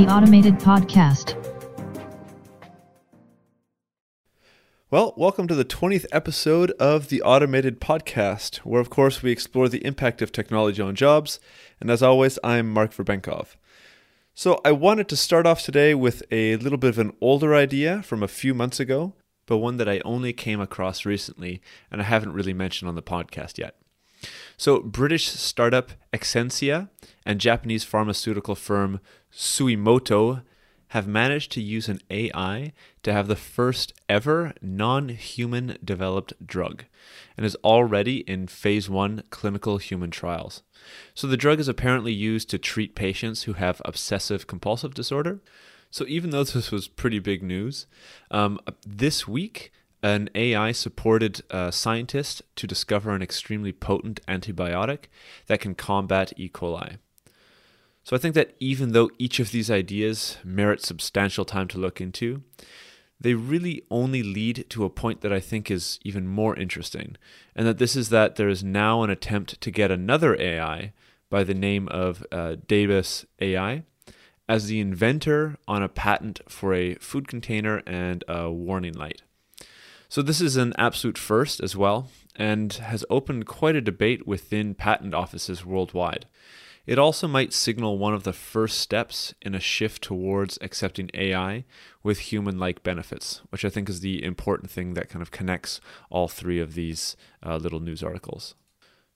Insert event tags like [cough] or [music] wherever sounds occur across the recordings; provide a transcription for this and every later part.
The Automated Podcast. Well, welcome to the 20th episode of the Automated Podcast, where, of course, we explore the impact of technology on jobs. And as always, I'm Mark Verbenkov. So, I wanted to start off today with a little bit of an older idea from a few months ago, but one that I only came across recently and I haven't really mentioned on the podcast yet. So, British startup Exscientia and Japanese pharmaceutical firm Sumitomo have managed to use an AI to have the first ever non human developed drug and is already in phase one clinical human trials. So, the drug is apparently used to treat patients who have obsessive compulsive disorder. So, even though this was pretty big news, um, this week, an AI supported uh, scientist to discover an extremely potent antibiotic that can combat E. coli. So I think that even though each of these ideas merits substantial time to look into, they really only lead to a point that I think is even more interesting, and that this is that there is now an attempt to get another AI by the name of uh, DABUS AI as the inventor on a patent for a food container and a warning light. So this is an absolute first as well, and has opened quite a debate within patent offices worldwide. It also might signal one of the first steps in a shift towards accepting AI with human like benefits, which I think is the important thing that kind of connects all three of these uh, little news articles.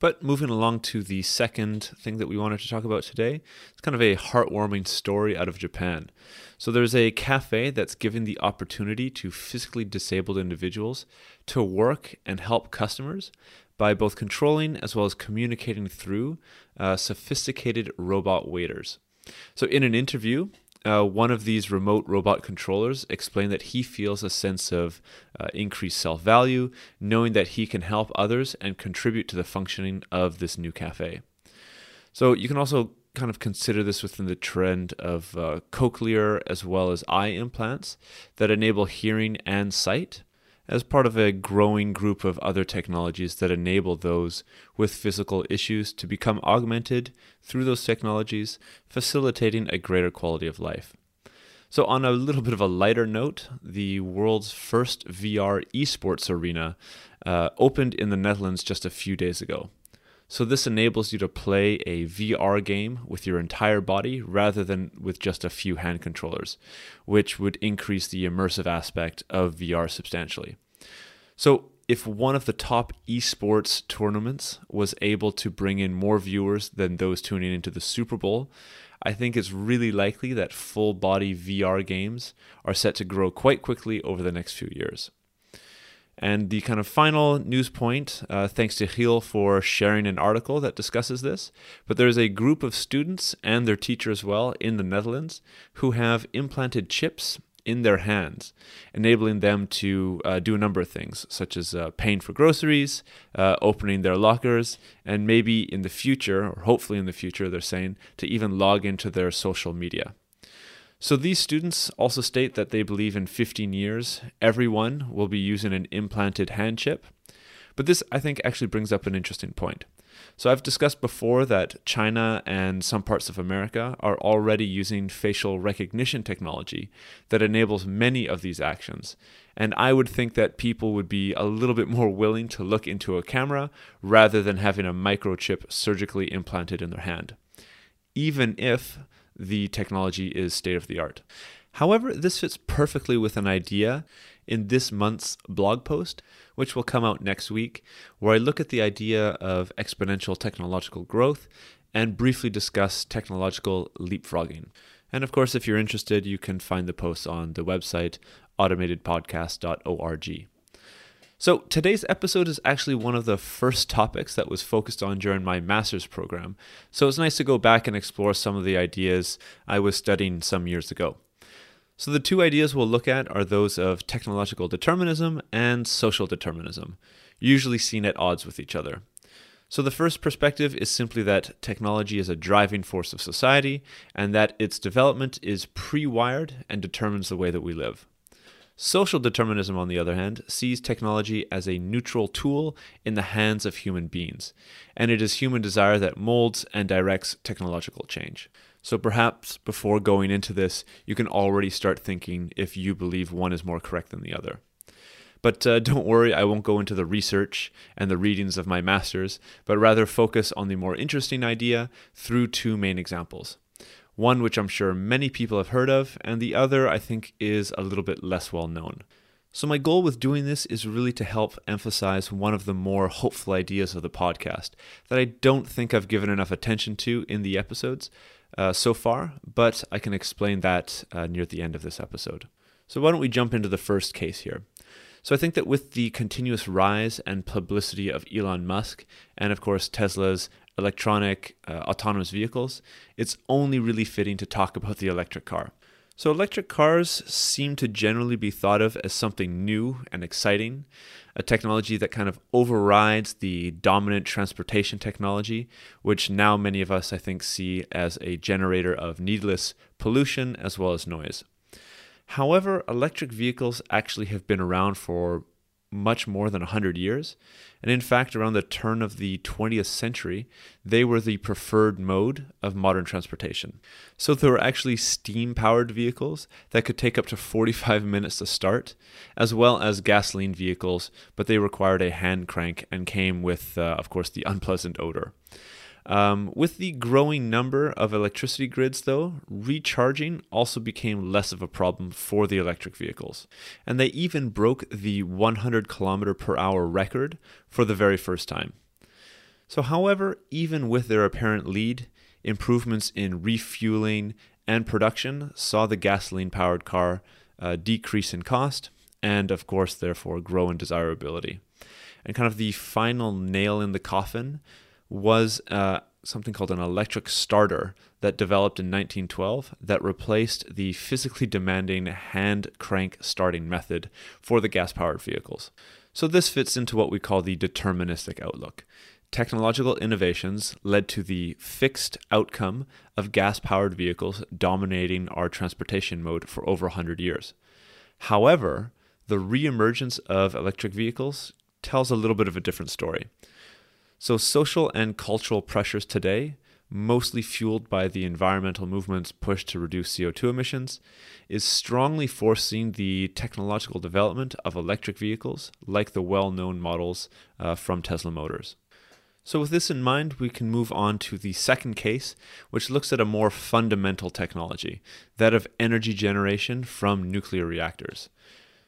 But moving along to the second thing that we wanted to talk about today, it's kind of a heartwarming story out of Japan. So there's a cafe that's giving the opportunity to physically disabled individuals to work and help customers by both controlling as well as communicating through uh, sophisticated robot waiters. So, in an interview, uh, one of these remote robot controllers explained that he feels a sense of uh, increased self value, knowing that he can help others and contribute to the functioning of this new cafe. So, you can also kind of consider this within the trend of uh, cochlear as well as eye implants that enable hearing and sight as part of a growing group of other technologies that enable those with physical issues to become augmented through those technologies, facilitating a greater quality of life. So, on a little bit of a lighter note, the world's first VR esports arena uh, opened in the Netherlands just a few days ago. So, this enables you to play a VR game with your entire body rather than with just a few hand controllers, which would increase the immersive aspect of VR substantially. So, if one of the top esports tournaments was able to bring in more viewers than those tuning into the Super Bowl, I think it's really likely that full body VR games are set to grow quite quickly over the next few years. And the kind of final news point, uh, thanks to Giel for sharing an article that discusses this, but there's a group of students and their teacher as well in the Netherlands who have implanted chips in their hands, enabling them to uh, do a number of things, such as uh, paying for groceries, uh, opening their lockers, and maybe in the future, or hopefully in the future, they're saying, to even log into their social media. So these students also state that they believe in 15 years, everyone will be using an implanted hand chip. But this, I think, actually brings up an interesting point. So I've discussed before that China and some parts of America are already using facial recognition technology that enables many of these actions. And I would think that people would be a little bit more willing to look into a camera rather than having a microchip surgically implanted in their hand. Even if the technology is state of the art. However, this fits perfectly with an idea in this month's blog post, which will come out next week, where I look at the idea of exponential technological growth and briefly discuss technological leapfrogging. And of course, if you're interested, you can find the post on the website automatedpodcast.org. So, today's episode is actually one of the first topics that was focused on during my master's program. So, it's nice to go back and explore some of the ideas I was studying some years ago. So, the two ideas we'll look at are those of technological determinism and social determinism, usually seen at odds with each other. So, the first perspective is simply that technology is a driving force of society and that its development is pre wired and determines the way that we live. Social determinism, on the other hand, sees technology as a neutral tool in the hands of human beings, and it is human desire that molds and directs technological change. So perhaps before going into this, you can already start thinking if you believe one is more correct than the other. But uh, [laughs] don't worry, I won't go into the research and the readings of my masters, but rather focus on the more interesting idea through two main examples. One which I'm sure many people have heard of, and the other I think is a little bit less well known. So, my goal with doing this is really to help emphasize one of the more hopeful ideas of the podcast that I don't think I've given enough attention to in the episodes uh, so far, but I can explain that uh, near the end of this episode. So, why don't we jump into the first case here? So, I think that with the continuous rise and publicity of Elon Musk, and of course Tesla's electronic uh, autonomous vehicles, it's only really fitting to talk about the electric car. So, electric cars seem to generally be thought of as something new and exciting, a technology that kind of overrides the dominant transportation technology, which now many of us, I think, see as a generator of needless pollution as well as noise. However, electric vehicles actually have been around for much more than 100 years. And in fact, around the turn of the 20th century, they were the preferred mode of modern transportation. So there were actually steam powered vehicles that could take up to 45 [laughs] minutes to start, as well as gasoline vehicles, but they required a hand crank and came with, uh, of course, the unpleasant odor. Um, with the growing number of electricity grids, though, recharging also became less of a problem for the electric vehicles. And they even broke the 100 kilometer per hour record for the very first time. So, however, even with their apparent lead, improvements in refueling and production saw the gasoline powered car uh, decrease in cost and, of course, therefore grow in desirability. And kind of the final nail in the coffin was uh, something called an electric starter that developed in 1912 that replaced the physically demanding hand crank starting method for the gas powered vehicles. So, this fits into what we call the deterministic outlook. Technological innovations led to the fixed outcome of gas powered vehicles dominating our transportation mode for over 100 years. However, the reemergence of electric vehicles tells a little bit of a different story. So, social and cultural pressures today, mostly fueled by the environmental movement's push to reduce CO2 emissions, is strongly forcing the technological development of electric vehicles like the well known models uh, from Tesla Motors. So, with this in mind, we can move on to the second case, which looks at a more fundamental technology that of energy generation from nuclear reactors.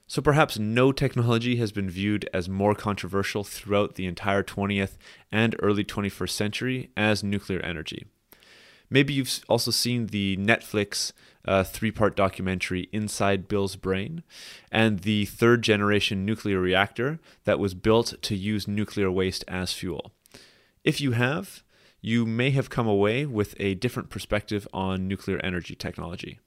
So perhaps no technology has been viewed as more controversial throughout the entire 20th and early 21st century as nuclear energy. Maybe you've also seen the Netflix uh, three part documentary Inside Bill's Brain and the third generation nuclear reactor that was built to use nuclear waste as fuel. If you have, you may have come away with a different perspective on nuclear energy technology.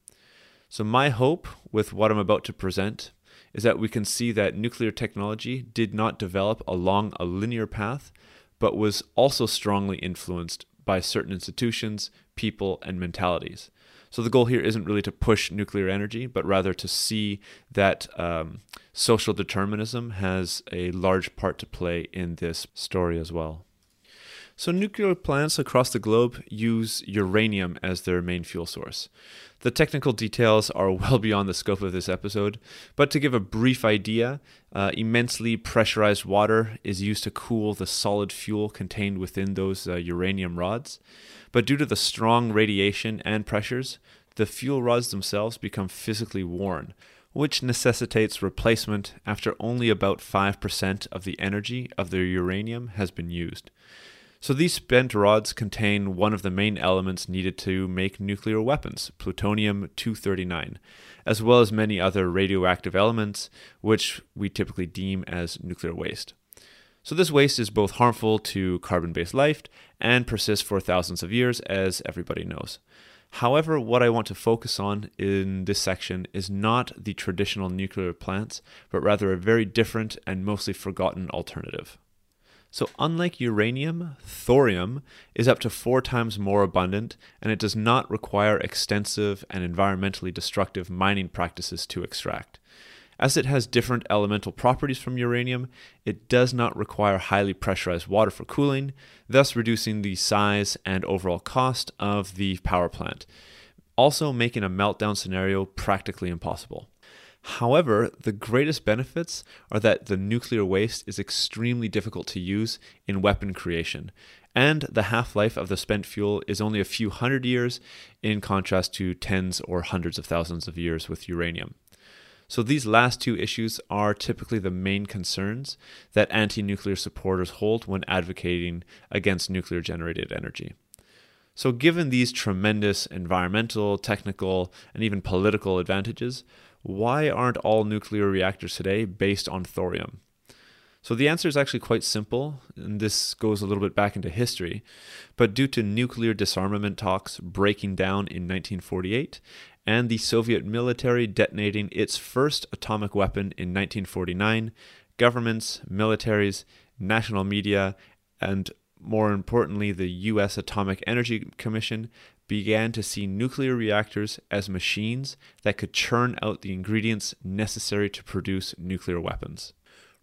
So, my hope with what I'm about to present is that we can see that nuclear technology did not develop along a linear path, but was also strongly influenced by certain institutions, people, and mentalities. So the goal here isn't really to push nuclear energy, but rather to see that um, social determinism has a large part to play in this story as well. So, nuclear plants across the globe use uranium as their main fuel source. The technical details are [laughs] well beyond the scope of this episode, but to give a brief idea, uh, immensely pressurized water is used to cool the solid fuel contained within those uh, uranium rods. But due to the strong radiation and pressures, the fuel rods themselves become physically worn, which necessitates replacement after only about 5% of the energy of the uranium has been used. So these spent rods contain one of the main elements needed to make nuclear weapons, plutonium 239, as well as many other radioactive elements, which we typically deem as nuclear waste. So this waste is both harmful to carbon based life and persists for thousands of years, as everybody knows. However, what I want to focus on in this section is not the traditional nuclear plants, but rather a very different and mostly forgotten alternative. So, unlike uranium, thorium is up to four times more abundant and it does not require extensive and environmentally destructive mining practices to extract. As it has different elemental properties from uranium, it does not require highly pressurized water for cooling, thus reducing the size and overall cost of the power plant, also making a meltdown scenario practically impossible. However, the greatest benefits are that the nuclear waste is extremely difficult to use in weapon creation, and the half life of the spent fuel is only a few hundred years in contrast to tens or hundreds of thousands of years with uranium. So these last two issues are typically the main concerns that anti nuclear supporters hold when advocating against nuclear generated energy. So, given these tremendous environmental, technical, and even political advantages, why aren't all nuclear reactors today based on thorium? So, the answer is actually quite simple, and this goes a little bit back into history. But due to nuclear disarmament talks breaking down in 1948 and the Soviet military detonating its first atomic weapon in 1949, governments, militaries, national media, and more importantly, the U.S. Atomic Energy Commission began to see nuclear reactors as machines that could churn out the ingredients necessary to produce nuclear weapons,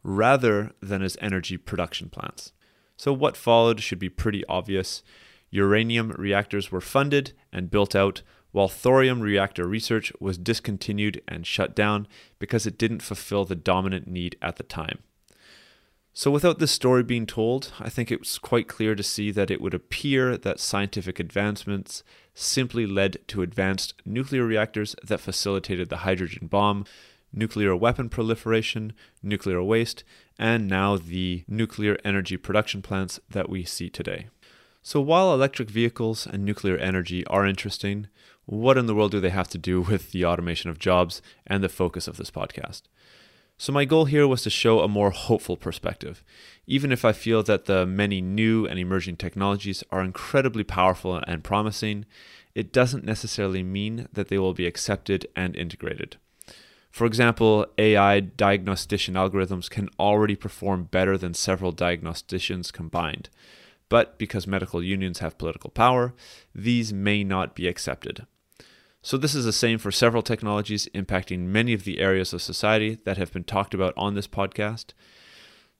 rather than as energy production plants. So, what followed should be pretty obvious. Uranium reactors were funded and built out, while thorium reactor research was discontinued and shut down because it didn't fulfill the dominant need at the time. So, without this story being told, I think it was quite clear to see that it would appear that scientific advancements simply led to advanced nuclear reactors that facilitated the hydrogen bomb, nuclear weapon proliferation, nuclear waste, and now the nuclear energy production plants that we see today. So, while electric vehicles and nuclear energy are interesting, what in the world do they have to do with the automation of jobs and the focus of this podcast? So, my goal here was to show a more hopeful perspective. Even if I feel that the many new and emerging technologies are incredibly powerful and promising, it doesn't necessarily mean that they will be accepted and integrated. For example, AI diagnostician algorithms can already perform better than several diagnosticians combined. But because medical unions have political power, these may not be accepted. So, this is the same for several technologies impacting many of the areas of society that have been talked about on this podcast.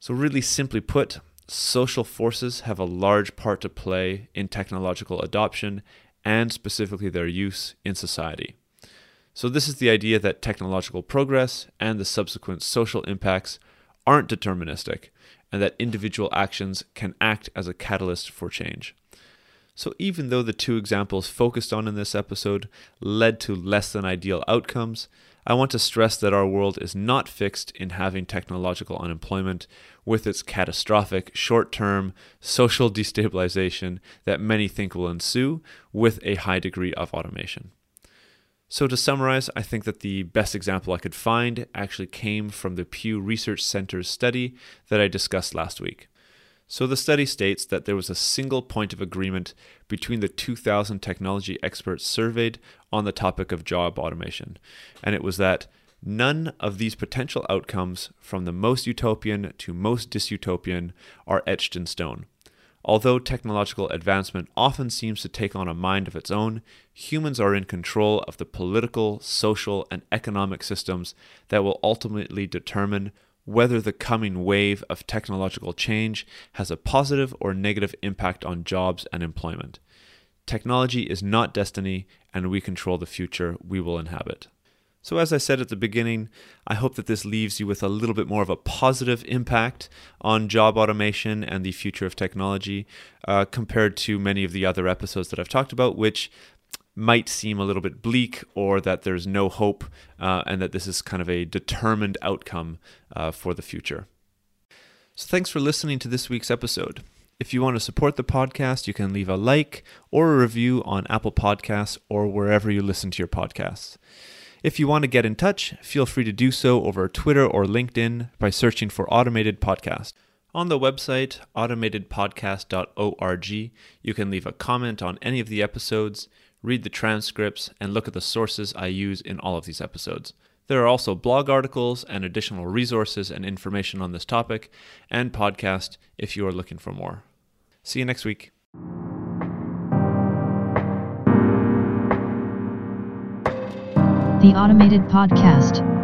So, really simply put, social forces have a large part to play in technological adoption and specifically their use in society. So, this is the idea that technological progress and the subsequent social impacts aren't deterministic, and that individual actions can act as a catalyst for change. So, even though the two examples focused on in this episode led to less than ideal outcomes, I want to stress that our world is not fixed in having technological unemployment with its catastrophic short term social destabilization that many think will ensue with a high degree of automation. So, to summarize, I think that the best example I could find actually came from the Pew Research Center's study that I discussed last week. So, the study states that there was a single point of agreement between the 2,000 technology experts surveyed on the topic of job automation, and it was that none of these potential outcomes, from the most utopian to most dystopian, are etched in stone. Although technological advancement often seems to take on a mind of its own, humans are in control of the political, social, and economic systems that will ultimately determine whether the coming wave of technological change has a positive or negative impact on jobs and employment. Technology is not destiny, and we control the future we will inhabit. So, as I said at the beginning, I hope that this leaves you with a little bit more of a positive impact on job automation and the future of technology uh, compared to many of the other episodes that I've talked about, which might seem a little bit bleak or that there's no hope uh, and that this is kind of a determined outcome uh, for the future. So, thanks for listening to this week's episode. If you want to support the podcast, you can leave a like or a review on Apple Podcasts or wherever you listen to your podcasts. If you want to get in touch, feel free to do so over Twitter or LinkedIn by searching for Automated Podcast. On the website, automatedpodcast.org, you can leave a comment on any of the episodes, read the transcripts, and look at the sources I use in all of these episodes. There are also blog articles and additional resources and information on this topic and podcast if you are looking for more. See you next week. The Automated Podcast.